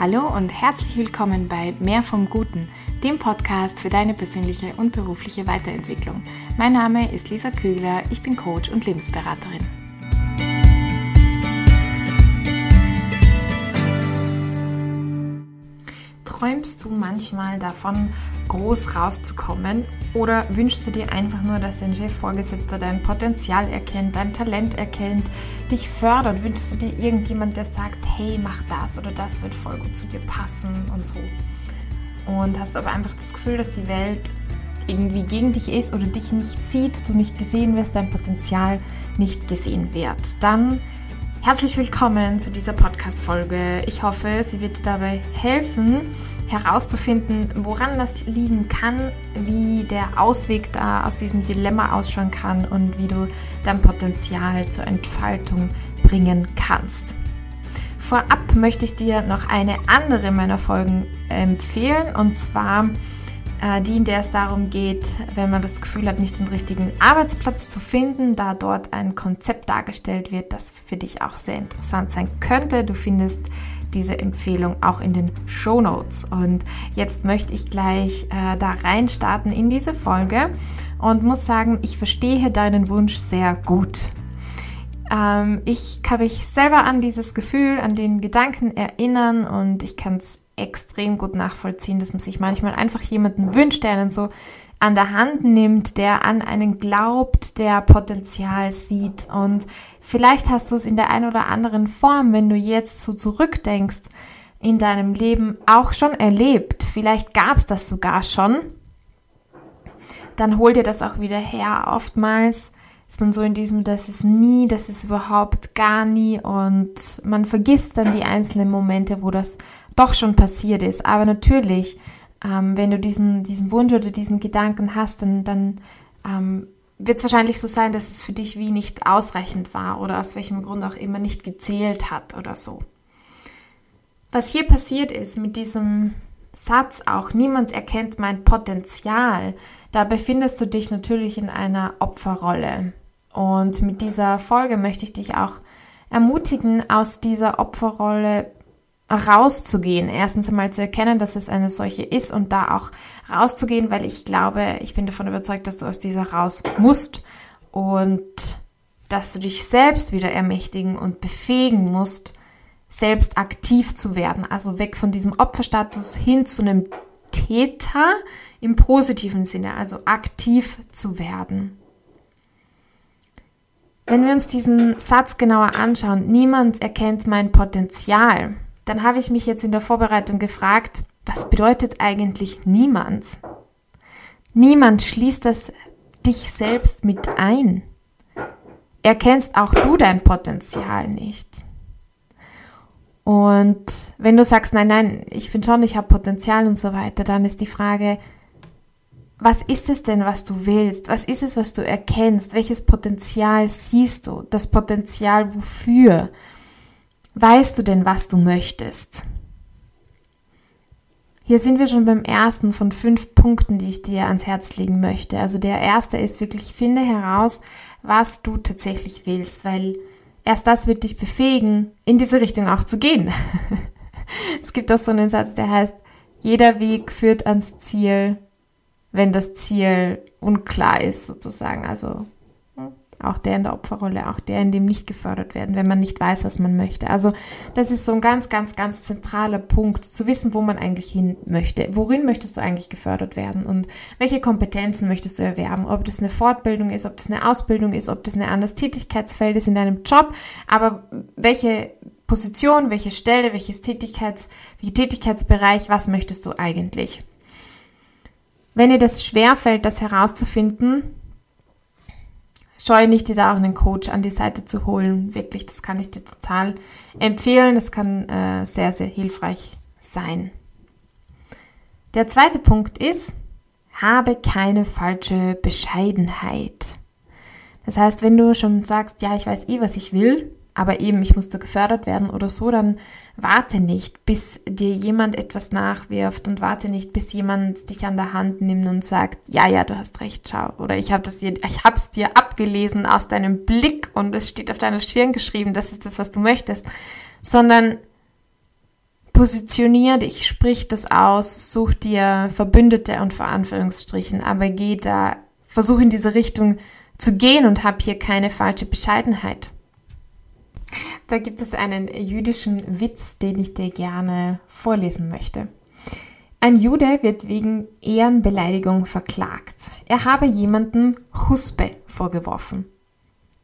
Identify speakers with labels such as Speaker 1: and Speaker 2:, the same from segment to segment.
Speaker 1: Hallo und herzlich willkommen bei Mehr vom Guten, dem Podcast für deine persönliche und berufliche Weiterentwicklung. Mein Name ist Lisa Kügler, ich bin Coach und Lebensberaterin. Träumst du manchmal davon, groß rauszukommen oder wünschst du dir einfach nur, dass dein Chef Vorgesetzter dein Potenzial erkennt, dein Talent erkennt, dich fördert? Wünschst du dir irgendjemand, der sagt, hey, mach das oder das wird voll gut zu dir passen und so? Und hast aber einfach das Gefühl, dass die Welt irgendwie gegen dich ist oder dich nicht sieht, du nicht gesehen wirst, dein Potenzial nicht gesehen wird. Dann Herzlich willkommen zu dieser Podcast-Folge. Ich hoffe, sie wird dir dabei helfen, herauszufinden, woran das liegen kann, wie der Ausweg da aus diesem Dilemma ausschauen kann und wie du dein Potenzial zur Entfaltung bringen kannst. Vorab möchte ich dir noch eine andere meiner Folgen empfehlen und zwar die, in der es darum geht, wenn man das Gefühl hat, nicht den richtigen Arbeitsplatz zu finden, da dort ein Konzept dargestellt wird, das für dich auch sehr interessant sein könnte. Du findest diese Empfehlung auch in den Show Notes. Und jetzt möchte ich gleich äh, da reinstarten in diese Folge und muss sagen, ich verstehe deinen Wunsch sehr gut. Ähm, ich kann mich selber an dieses Gefühl, an den Gedanken erinnern und ich kann es extrem gut nachvollziehen, dass man sich manchmal einfach jemanden wünscht, der einen so an der Hand nimmt, der an einen glaubt, der Potenzial sieht. Und vielleicht hast du es in der einen oder anderen Form, wenn du jetzt so zurückdenkst, in deinem Leben auch schon erlebt. Vielleicht gab es das sogar schon. Dann hol dir das auch wieder her. Oftmals ist man so in diesem, das ist nie, das ist überhaupt gar nie und man vergisst dann die einzelnen Momente, wo das doch schon passiert ist. Aber natürlich, ähm, wenn du diesen, diesen Wunsch oder diesen Gedanken hast, dann, dann ähm, wird es wahrscheinlich so sein, dass es für dich wie nicht ausreichend war oder aus welchem Grund auch immer nicht gezählt hat oder so. Was hier passiert ist mit diesem Satz auch, niemand erkennt mein Potenzial, da befindest du dich natürlich in einer Opferrolle. Und mit dieser Folge möchte ich dich auch ermutigen, aus dieser Opferrolle rauszugehen. Erstens einmal zu erkennen, dass es eine solche ist und da auch rauszugehen, weil ich glaube, ich bin davon überzeugt, dass du aus dieser raus musst und dass du dich selbst wieder ermächtigen und befähigen musst, selbst aktiv zu werden. Also weg von diesem Opferstatus hin zu einem Täter im positiven Sinne, also aktiv zu werden. Wenn wir uns diesen Satz genauer anschauen, niemand erkennt mein Potenzial, dann habe ich mich jetzt in der Vorbereitung gefragt, was bedeutet eigentlich niemand? Niemand schließt das dich selbst mit ein. Erkennst auch du dein Potenzial nicht. Und wenn du sagst, nein, nein, ich finde schon, ich habe Potenzial und so weiter, dann ist die Frage, was ist es denn, was du willst? Was ist es, was du erkennst? Welches Potenzial siehst du? Das Potenzial wofür? Weißt du denn, was du möchtest? Hier sind wir schon beim ersten von fünf Punkten, die ich dir ans Herz legen möchte. Also der erste ist wirklich, finde heraus, was du tatsächlich willst, weil erst das wird dich befähigen, in diese Richtung auch zu gehen. es gibt auch so einen Satz, der heißt, jeder Weg führt ans Ziel, wenn das Ziel unklar ist, sozusagen. Also auch der in der Opferrolle, auch der, in dem nicht gefördert werden, wenn man nicht weiß, was man möchte. Also das ist so ein ganz, ganz, ganz zentraler Punkt, zu wissen, wo man eigentlich hin möchte. Worin möchtest du eigentlich gefördert werden und welche Kompetenzen möchtest du erwerben? Ob das eine Fortbildung ist, ob das eine Ausbildung ist, ob das ein anderes Tätigkeitsfeld ist in deinem Job, aber welche Position, welche Stelle, welches Tätigkeits, welcher Tätigkeitsbereich, was möchtest du eigentlich? Wenn dir das schwerfällt, das herauszufinden, scheue nicht, dir da auch einen Coach an die Seite zu holen. Wirklich, das kann ich dir total empfehlen. Das kann äh, sehr, sehr hilfreich sein. Der zweite Punkt ist, habe keine falsche Bescheidenheit. Das heißt, wenn du schon sagst, ja, ich weiß eh, was ich will, aber eben, ich musste gefördert werden oder so, dann warte nicht, bis dir jemand etwas nachwirft und warte nicht, bis jemand dich an der Hand nimmt und sagt, ja, ja, du hast recht, schau. Oder ich habe dir, ich habe es dir abgelesen aus deinem Blick und es steht auf deiner Stirn geschrieben, das ist das, was du möchtest. Sondern Positionier dich, sprich das aus, such dir Verbündete und vor Anführungsstrichen, aber geh da, versuch in diese Richtung zu gehen und hab hier keine falsche Bescheidenheit. Da gibt es einen jüdischen Witz, den ich dir gerne vorlesen möchte. Ein Jude wird wegen Ehrenbeleidigung verklagt. Er habe jemanden Huspe vorgeworfen.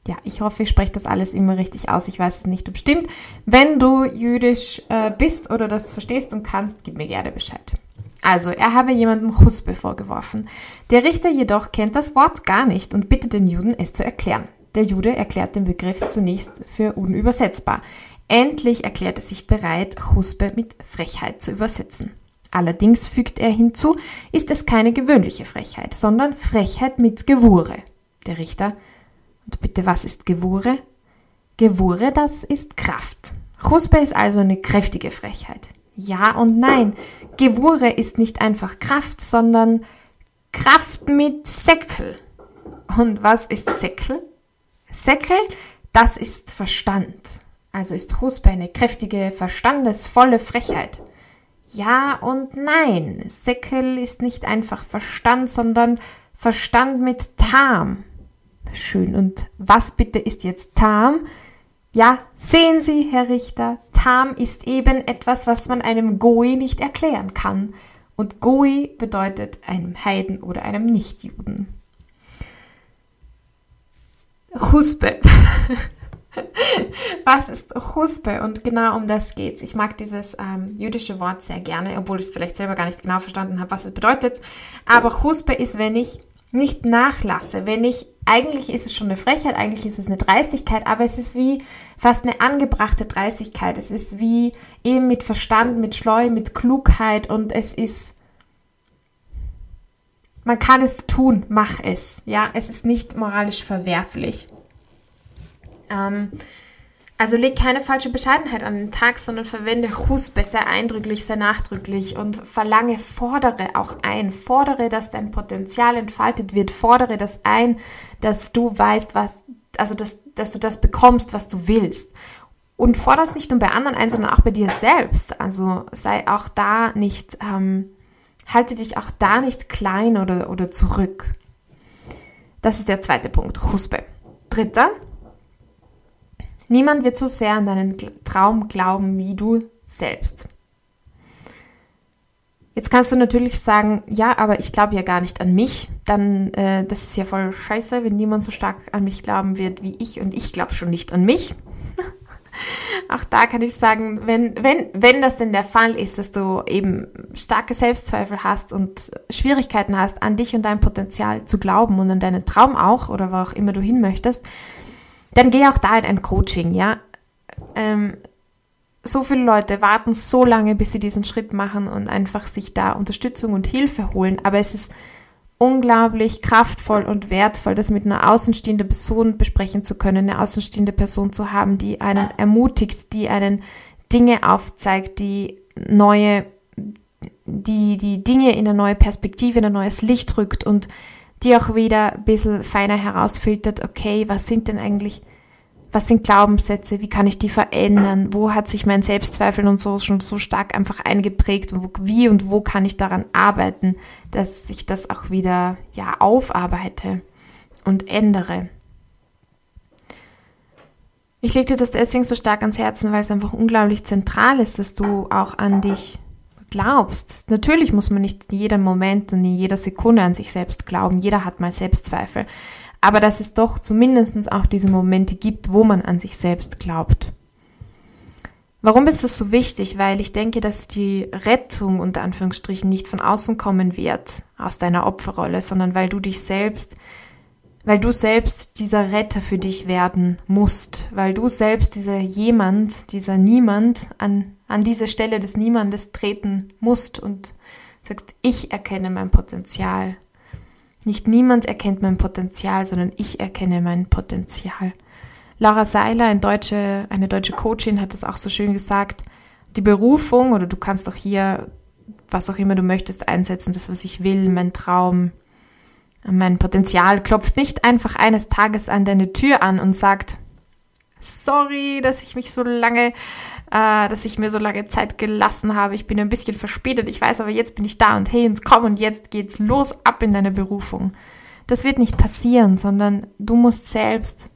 Speaker 1: Ja, ich hoffe, ich spreche das alles immer richtig aus. Ich weiß es nicht, ob stimmt. Wenn du jüdisch äh, bist oder das verstehst und kannst, gib mir gerne Bescheid. Also, er habe jemandem Huspe vorgeworfen. Der Richter jedoch kennt das Wort gar nicht und bittet den Juden, es zu erklären. Der Jude erklärt den Begriff zunächst für unübersetzbar. Endlich erklärt er sich bereit, Huspe mit Frechheit zu übersetzen. Allerdings fügt er hinzu, ist es keine gewöhnliche Frechheit, sondern Frechheit mit Gewure. Der Richter, und bitte, was ist Gewure? Gewure, das ist Kraft. Chuspe ist also eine kräftige Frechheit. Ja und nein. Gewure ist nicht einfach Kraft, sondern Kraft mit Säckel. Und was ist Säckel? Säckel, das ist Verstand. Also ist Chuspe eine kräftige, verstandesvolle Frechheit. Ja und nein. Säckel ist nicht einfach Verstand, sondern Verstand mit Tam. Schön. Und was bitte ist jetzt Tam? Ja, sehen Sie, Herr Richter, Tam ist eben etwas, was man einem Goi nicht erklären kann. Und Goi bedeutet einem Heiden oder einem Nichtjuden. Huspe. Was ist Huspe? Und genau um das geht's. Ich mag dieses ähm, jüdische Wort sehr gerne, obwohl ich es vielleicht selber gar nicht genau verstanden habe, was es bedeutet. Aber Huspe ist, wenn ich nicht nachlasse, wenn ich, eigentlich ist es schon eine Frechheit, eigentlich ist es eine Dreistigkeit, aber es ist wie fast eine angebrachte Dreistigkeit. Es ist wie eben mit Verstand, mit Schleu, mit Klugheit und es ist, man kann es tun, mach es. Ja, es ist nicht moralisch verwerflich. Ähm, also leg keine falsche Bescheidenheit an den Tag, sondern verwende Huspe sehr eindrücklich, sehr nachdrücklich und verlange, fordere auch ein, fordere, dass dein Potenzial entfaltet wird, fordere das ein, dass du weißt, was, also dass, dass du das bekommst, was du willst. Und fordere es nicht nur bei anderen ein, sondern auch bei dir selbst. Also sei auch da nicht, ähm, halte dich auch da nicht klein oder, oder zurück. Das ist der zweite Punkt, Huspe. Dritter, Niemand wird so sehr an deinen Traum glauben wie du selbst. Jetzt kannst du natürlich sagen, ja, aber ich glaube ja gar nicht an mich. Dann, äh, das ist ja voll scheiße, wenn niemand so stark an mich glauben wird wie ich und ich glaube schon nicht an mich. Auch da kann ich sagen, wenn, wenn, wenn das denn der Fall ist, dass du eben starke Selbstzweifel hast und Schwierigkeiten hast, an dich und dein Potenzial zu glauben und an deinen Traum auch oder wo auch immer du hin möchtest, dann geh auch da in ein Coaching, ja. Ähm, so viele Leute warten so lange, bis sie diesen Schritt machen und einfach sich da Unterstützung und Hilfe holen. Aber es ist unglaublich kraftvoll und wertvoll, das mit einer außenstehenden Person besprechen zu können, eine außenstehende Person zu haben, die einen ermutigt, die einen Dinge aufzeigt, die neue, die, die Dinge in eine neue Perspektive, in ein neues Licht rückt und die auch wieder ein bisschen feiner herausfiltert, okay, was sind denn eigentlich, was sind Glaubenssätze, wie kann ich die verändern, wo hat sich mein Selbstzweifel und so schon so stark einfach eingeprägt und wo, wie und wo kann ich daran arbeiten, dass ich das auch wieder, ja, aufarbeite und ändere. Ich lege dir das deswegen so stark ans Herzen, weil es einfach unglaublich zentral ist, dass du auch an dich glaubst. Natürlich muss man nicht in jedem Moment und in jeder Sekunde an sich selbst glauben. Jeder hat mal Selbstzweifel. Aber dass es doch zumindest auch diese Momente gibt, wo man an sich selbst glaubt. Warum ist das so wichtig? Weil ich denke, dass die Rettung unter Anführungsstrichen nicht von außen kommen wird, aus deiner Opferrolle, sondern weil du dich selbst weil du selbst dieser Retter für dich werden musst, weil du selbst dieser jemand, dieser niemand an, an diese Stelle des Niemandes treten musst und sagst, ich erkenne mein Potenzial. Nicht niemand erkennt mein Potenzial, sondern ich erkenne mein Potenzial. Laura Seiler, eine deutsche, eine deutsche Coachin, hat das auch so schön gesagt. Die Berufung, oder du kannst auch hier, was auch immer du möchtest, einsetzen, das, was ich will, mein Traum, mein Potenzial klopft nicht einfach eines Tages an deine Tür an und sagt, Sorry, dass ich mich so lange, äh, dass ich mir so lange Zeit gelassen habe. Ich bin ein bisschen verspätet, ich weiß, aber jetzt bin ich da und hey, komm und jetzt geht's los ab in deine Berufung. Das wird nicht passieren, sondern du musst selbst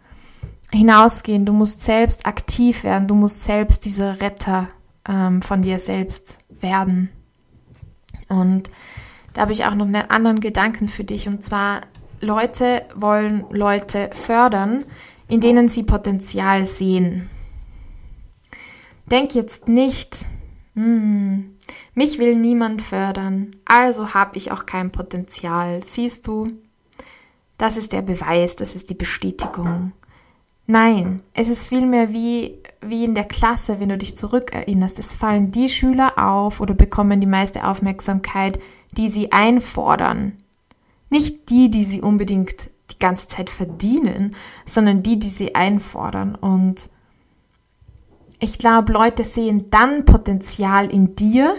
Speaker 1: hinausgehen, du musst selbst aktiv werden, du musst selbst dieser Retter ähm, von dir selbst werden. Und da habe ich auch noch einen anderen Gedanken für dich. Und zwar, Leute wollen Leute fördern, in denen sie Potenzial sehen. Denk jetzt nicht, hm, mich will niemand fördern, also habe ich auch kein Potenzial. Siehst du, das ist der Beweis, das ist die Bestätigung. Nein, es ist vielmehr wie, wie in der Klasse, wenn du dich zurückerinnerst. Es fallen die Schüler auf oder bekommen die meiste Aufmerksamkeit, die sie einfordern. Nicht die, die sie unbedingt die ganze Zeit verdienen, sondern die, die sie einfordern. Und ich glaube, Leute sehen dann Potenzial in dir,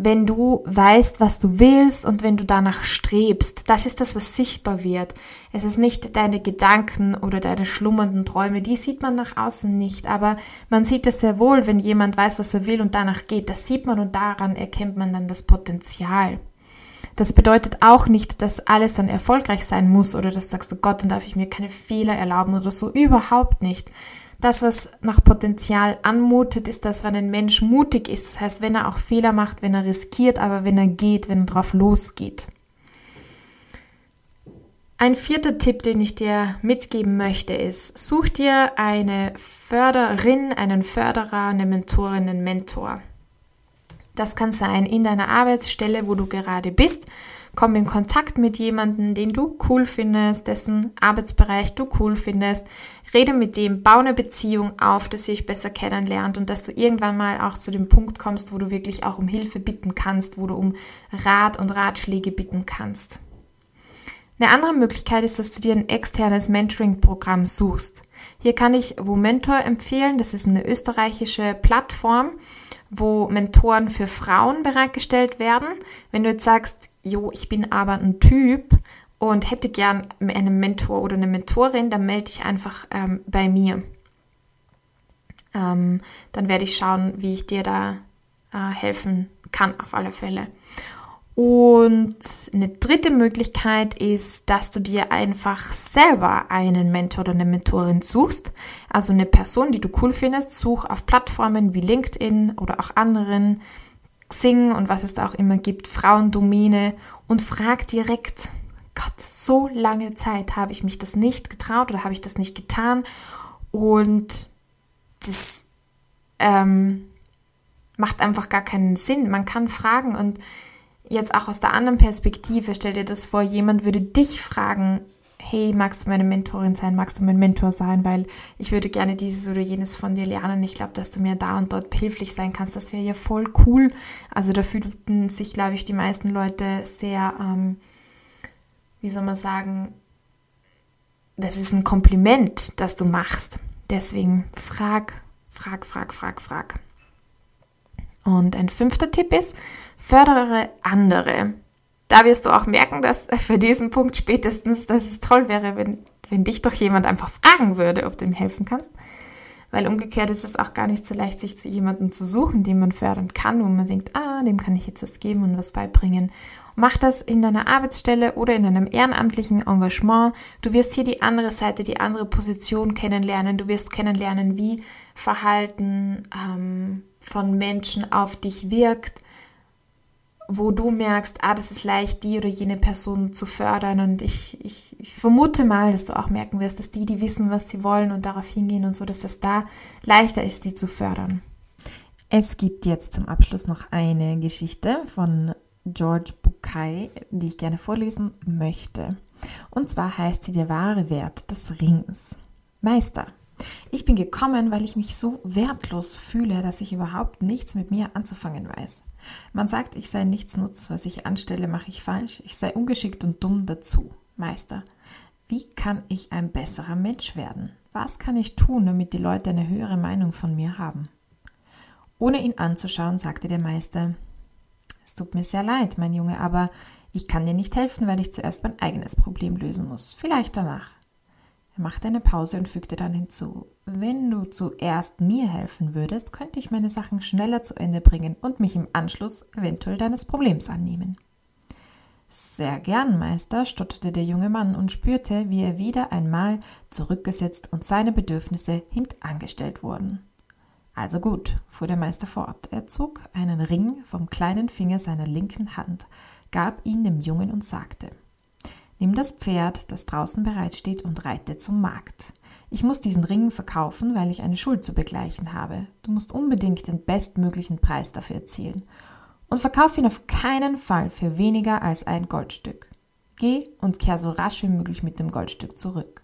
Speaker 1: wenn du weißt, was du willst und wenn du danach strebst. Das ist das, was sichtbar wird. Es ist nicht deine Gedanken oder deine schlummernden Träume, die sieht man nach außen nicht, aber man sieht es sehr wohl, wenn jemand weiß, was er will und danach geht. Das sieht man und daran erkennt man dann das Potenzial. Das bedeutet auch nicht, dass alles dann erfolgreich sein muss oder dass du sagst, oh Gott, dann darf ich mir keine Fehler erlauben oder so. Überhaupt nicht. Das, was nach Potenzial anmutet, ist das, wenn ein Mensch mutig ist. Das heißt, wenn er auch Fehler macht, wenn er riskiert, aber wenn er geht, wenn er drauf losgeht. Ein vierter Tipp, den ich dir mitgeben möchte, ist, such dir eine Förderin, einen Förderer, eine Mentorin, einen Mentor. Das kann sein in deiner Arbeitsstelle, wo du gerade bist. Komm in Kontakt mit jemandem, den du cool findest, dessen Arbeitsbereich du cool findest. Rede mit dem, baue eine Beziehung auf, dass ihr euch besser kennenlernt und dass du irgendwann mal auch zu dem Punkt kommst, wo du wirklich auch um Hilfe bitten kannst, wo du um Rat und Ratschläge bitten kannst. Eine andere Möglichkeit ist, dass du dir ein externes Mentoring-Programm suchst. Hier kann ich Womentor empfehlen. Das ist eine österreichische Plattform wo Mentoren für Frauen bereitgestellt werden. Wenn du jetzt sagst, jo, ich bin aber ein Typ und hätte gern einen Mentor oder eine Mentorin, dann melde dich einfach ähm, bei mir. Ähm, dann werde ich schauen, wie ich dir da äh, helfen kann, auf alle Fälle. Und eine dritte Möglichkeit ist, dass du dir einfach selber einen Mentor oder eine Mentorin suchst. Also eine Person, die du cool findest, such auf Plattformen wie LinkedIn oder auch anderen, Xing und was es da auch immer gibt, Frauendomäne und frag direkt. Gott, so lange Zeit habe ich mich das nicht getraut oder habe ich das nicht getan. Und das ähm, macht einfach gar keinen Sinn. Man kann fragen und jetzt auch aus der anderen Perspektive, stell dir das vor, jemand würde dich fragen, hey, magst du meine Mentorin sein, magst du mein Mentor sein, weil ich würde gerne dieses oder jenes von dir lernen. Ich glaube, dass du mir da und dort behilflich sein kannst. Das wäre ja voll cool. Also da fühlten sich, glaube ich, die meisten Leute sehr, ähm, wie soll man sagen, das ist ein Kompliment, das du machst. Deswegen frag, frag, frag, frag, frag. Und ein fünfter Tipp ist, fördere andere. Da wirst du auch merken, dass für diesen Punkt spätestens, dass es toll wäre, wenn, wenn dich doch jemand einfach fragen würde, ob du ihm helfen kannst. Weil umgekehrt ist es auch gar nicht so leicht, sich zu jemandem zu suchen, den man fördern kann, wo man denkt, ah, dem kann ich jetzt was geben und was beibringen. Mach das in deiner Arbeitsstelle oder in einem ehrenamtlichen Engagement. Du wirst hier die andere Seite, die andere Position kennenlernen. Du wirst kennenlernen, wie Verhalten ähm, von Menschen auf dich wirkt wo du merkst, ah, das ist leicht, die oder jene Person zu fördern. Und ich, ich, ich vermute mal, dass du auch merken wirst, dass die, die wissen, was sie wollen und darauf hingehen und so, dass es da leichter ist, die zu fördern. Es gibt jetzt zum Abschluss noch eine Geschichte von George Bukai, die ich gerne vorlesen möchte. Und zwar heißt sie Der wahre Wert des Rings. Meister, ich bin gekommen, weil ich mich so wertlos fühle, dass ich überhaupt nichts mit mir anzufangen weiß. Man sagt, ich sei nichts nutz, was ich anstelle, mache ich falsch, ich sei ungeschickt und dumm dazu. Meister, wie kann ich ein besserer Mensch werden? Was kann ich tun, damit die Leute eine höhere Meinung von mir haben? Ohne ihn anzuschauen, sagte der Meister, es tut mir sehr leid, mein Junge, aber ich kann dir nicht helfen, weil ich zuerst mein eigenes Problem lösen muss. Vielleicht danach. Er machte eine Pause und fügte dann hinzu, wenn du zuerst mir helfen würdest, könnte ich meine Sachen schneller zu Ende bringen und mich im Anschluss eventuell deines Problems annehmen. Sehr gern, Meister, stotterte der junge Mann und spürte, wie er wieder einmal zurückgesetzt und seine Bedürfnisse hintangestellt wurden. Also gut, fuhr der Meister fort. Er zog einen Ring vom kleinen Finger seiner linken Hand, gab ihn dem Jungen und sagte Nimm das Pferd, das draußen bereitsteht, und reite zum Markt. Ich muss diesen Ring verkaufen, weil ich eine Schuld zu begleichen habe. Du musst unbedingt den bestmöglichen Preis dafür erzielen. Und verkauf ihn auf keinen Fall für weniger als ein Goldstück. Geh und kehr so rasch wie möglich mit dem Goldstück zurück.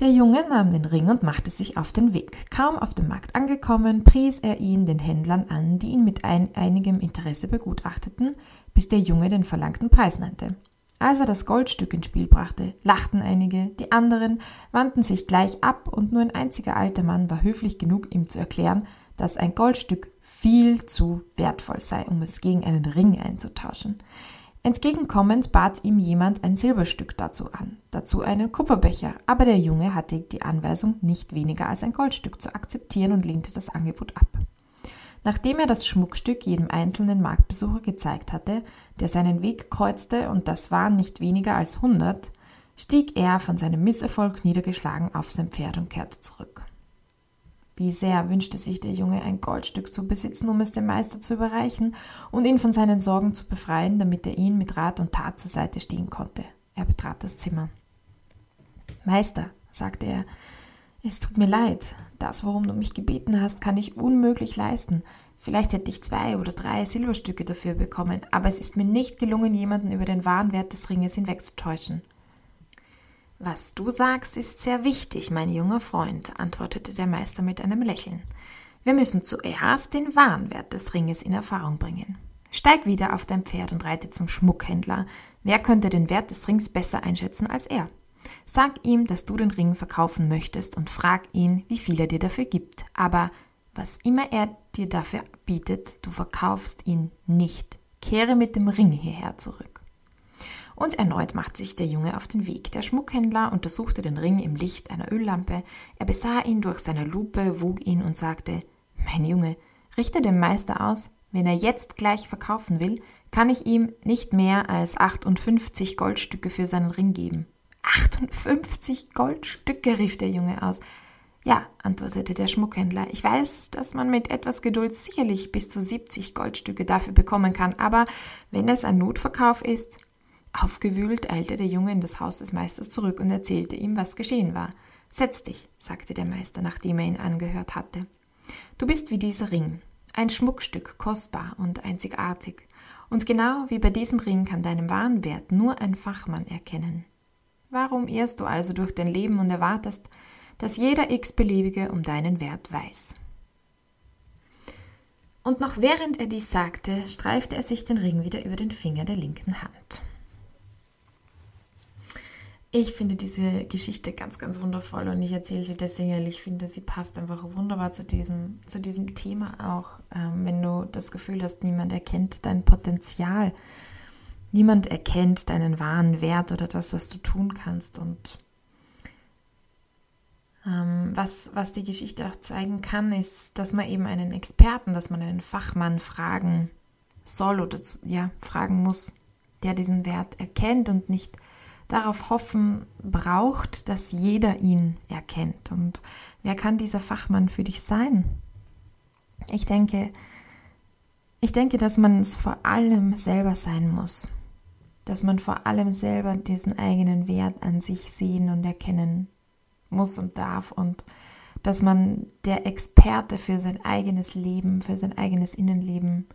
Speaker 1: Der Junge nahm den Ring und machte sich auf den Weg. Kaum auf dem Markt angekommen, pries er ihn den Händlern an, die ihn mit ein, einigem Interesse begutachteten, bis der Junge den verlangten Preis nannte. Als er das Goldstück ins Spiel brachte, lachten einige, die anderen wandten sich gleich ab und nur ein einziger alter Mann war höflich genug, ihm zu erklären, dass ein Goldstück viel zu wertvoll sei, um es gegen einen Ring einzutauschen. Entgegenkommend bat ihm jemand ein Silberstück dazu an, dazu einen Kupferbecher, aber der Junge hatte die Anweisung, nicht weniger als ein Goldstück zu akzeptieren und lehnte das Angebot ab. Nachdem er das Schmuckstück jedem einzelnen Marktbesucher gezeigt hatte, der seinen Weg kreuzte, und das waren nicht weniger als hundert, stieg er von seinem Misserfolg niedergeschlagen auf sein Pferd und kehrte zurück. Wie sehr wünschte sich der Junge ein Goldstück zu besitzen, um es dem Meister zu überreichen und ihn von seinen Sorgen zu befreien, damit er ihn mit Rat und Tat zur Seite stehen konnte. Er betrat das Zimmer. Meister, sagte er, es tut mir leid. Das, worum du mich gebeten hast, kann ich unmöglich leisten. Vielleicht hätte ich zwei oder drei Silberstücke dafür bekommen, aber es ist mir nicht gelungen, jemanden über den wahren Wert des Ringes hinwegzutäuschen. Was du sagst, ist sehr wichtig, mein junger Freund, antwortete der Meister mit einem Lächeln. Wir müssen zuerst den wahren Wert des Ringes in Erfahrung bringen. Steig wieder auf dein Pferd und reite zum Schmuckhändler. Wer könnte den Wert des Rings besser einschätzen als er? Sag ihm, dass du den Ring verkaufen möchtest und frag ihn, wie viel er dir dafür gibt. Aber was immer er dir dafür bietet, du verkaufst ihn nicht. Kehre mit dem Ring hierher zurück. Und erneut macht sich der Junge auf den Weg. Der Schmuckhändler untersuchte den Ring im Licht einer Öllampe. Er besah ihn durch seine Lupe, wog ihn und sagte, mein Junge, richte dem Meister aus, wenn er jetzt gleich verkaufen will, kann ich ihm nicht mehr als 58 Goldstücke für seinen Ring geben. 58 Goldstücke, rief der Junge aus. Ja, antwortete der Schmuckhändler, ich weiß, dass man mit etwas Geduld sicherlich bis zu 70 Goldstücke dafür bekommen kann, aber wenn es ein Notverkauf ist. Aufgewühlt eilte der Junge in das Haus des Meisters zurück und erzählte ihm, was geschehen war. Setz dich, sagte der Meister, nachdem er ihn angehört hatte. Du bist wie dieser Ring, ein Schmuckstück, kostbar und einzigartig. Und genau wie bei diesem Ring kann deinen wahren Wert nur ein Fachmann erkennen. Warum irrst du also durch dein Leben und erwartest, dass jeder x-beliebige um deinen Wert weiß? Und noch während er dies sagte, streifte er sich den Ring wieder über den Finger der linken Hand. Ich finde diese Geschichte ganz, ganz wundervoll und ich erzähle sie deswegen, ich finde, sie passt einfach wunderbar zu diesem, zu diesem Thema auch. Ähm, wenn du das Gefühl hast, niemand erkennt dein Potenzial, Niemand erkennt deinen wahren Wert oder das, was du tun kannst. Und ähm, was, was die Geschichte auch zeigen kann, ist, dass man eben einen Experten, dass man einen Fachmann fragen soll oder ja, fragen muss, der diesen Wert erkennt und nicht darauf hoffen braucht, dass jeder ihn erkennt. Und wer kann dieser Fachmann für dich sein? Ich denke, ich denke, dass man es vor allem selber sein muss dass man vor allem selber diesen eigenen Wert an sich sehen und erkennen muss und darf und dass man der Experte für sein eigenes Leben, für sein eigenes Innenleben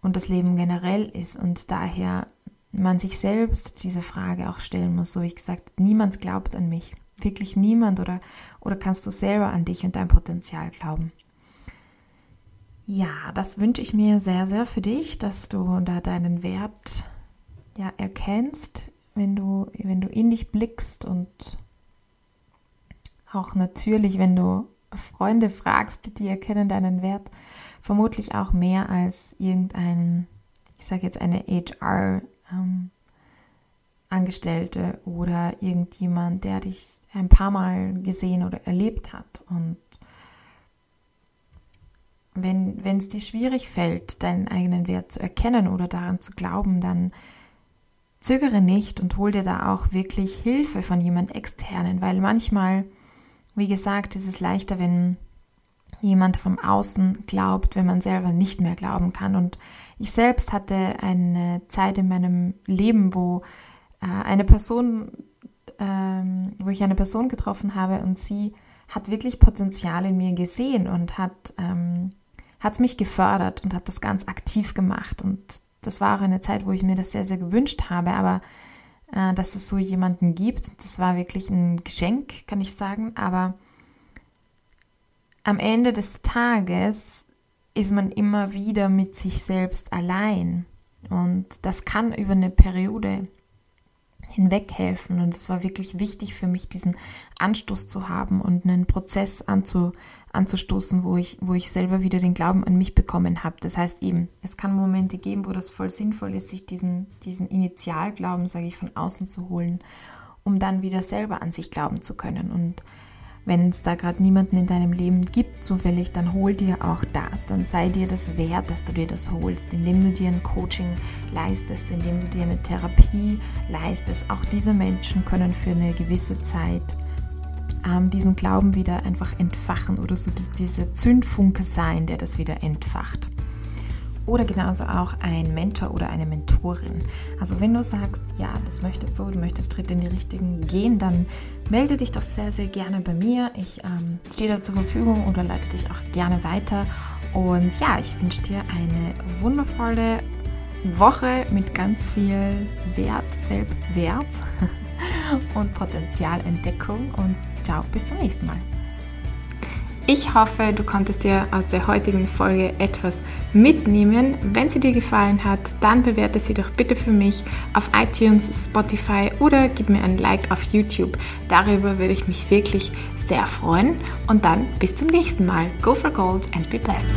Speaker 1: und das Leben generell ist und daher man sich selbst diese Frage auch stellen muss, so wie ich gesagt, niemand glaubt an mich, wirklich niemand oder, oder kannst du selber an dich und dein Potenzial glauben. Ja, das wünsche ich mir sehr, sehr für dich, dass du da deinen Wert ja, erkennst, wenn du, wenn du in dich blickst und auch natürlich, wenn du Freunde fragst, die erkennen deinen Wert, vermutlich auch mehr als irgendein, ich sage jetzt eine HR, ähm, Angestellte oder irgendjemand, der dich ein paar Mal gesehen oder erlebt hat. Und wenn es dir schwierig fällt, deinen eigenen Wert zu erkennen oder daran zu glauben, dann zögere nicht und hol dir da auch wirklich Hilfe von jemand externen, weil manchmal, wie gesagt, ist es leichter, wenn jemand vom Außen glaubt, wenn man selber nicht mehr glauben kann. Und ich selbst hatte eine Zeit in meinem Leben, wo äh, eine Person, ähm, wo ich eine Person getroffen habe und sie hat wirklich Potenzial in mir gesehen und hat ähm, hat mich gefördert und hat das ganz aktiv gemacht. Und das war auch eine Zeit, wo ich mir das sehr, sehr gewünscht habe. Aber äh, dass es so jemanden gibt, das war wirklich ein Geschenk, kann ich sagen. Aber am Ende des Tages ist man immer wieder mit sich selbst allein. Und das kann über eine Periode hinweghelfen. Und es war wirklich wichtig für mich, diesen Anstoß zu haben und einen Prozess anzu, anzustoßen, wo ich, wo ich selber wieder den Glauben an mich bekommen habe. Das heißt eben, es kann Momente geben, wo das voll sinnvoll ist, sich diesen, diesen Initialglauben, sage ich, von außen zu holen, um dann wieder selber an sich glauben zu können. Und wenn es da gerade niemanden in deinem Leben gibt, zufällig, dann hol dir auch das. Dann sei dir das wert, dass du dir das holst, indem du dir ein Coaching leistest, indem du dir eine Therapie leistest. Auch diese Menschen können für eine gewisse Zeit ähm, diesen Glauben wieder einfach entfachen oder so diese Zündfunke sein, der das wieder entfacht oder genauso auch ein Mentor oder eine Mentorin. Also wenn du sagst, ja, das möchtest du, du möchtest Schritte in die Richtigen gehen, dann melde dich doch sehr, sehr gerne bei mir. Ich ähm, stehe da zur Verfügung oder leite dich auch gerne weiter. Und ja, ich wünsche dir eine wundervolle Woche mit ganz viel Wert, Selbstwert und Potenzialentdeckung. Und ciao, bis zum nächsten Mal. Ich hoffe, du konntest dir aus der heutigen Folge etwas mitnehmen. Wenn sie dir gefallen hat, dann bewerte sie doch bitte für mich auf iTunes, Spotify oder gib mir ein Like auf YouTube. Darüber würde ich mich wirklich sehr freuen. Und dann bis zum nächsten Mal. Go for Gold and be blessed.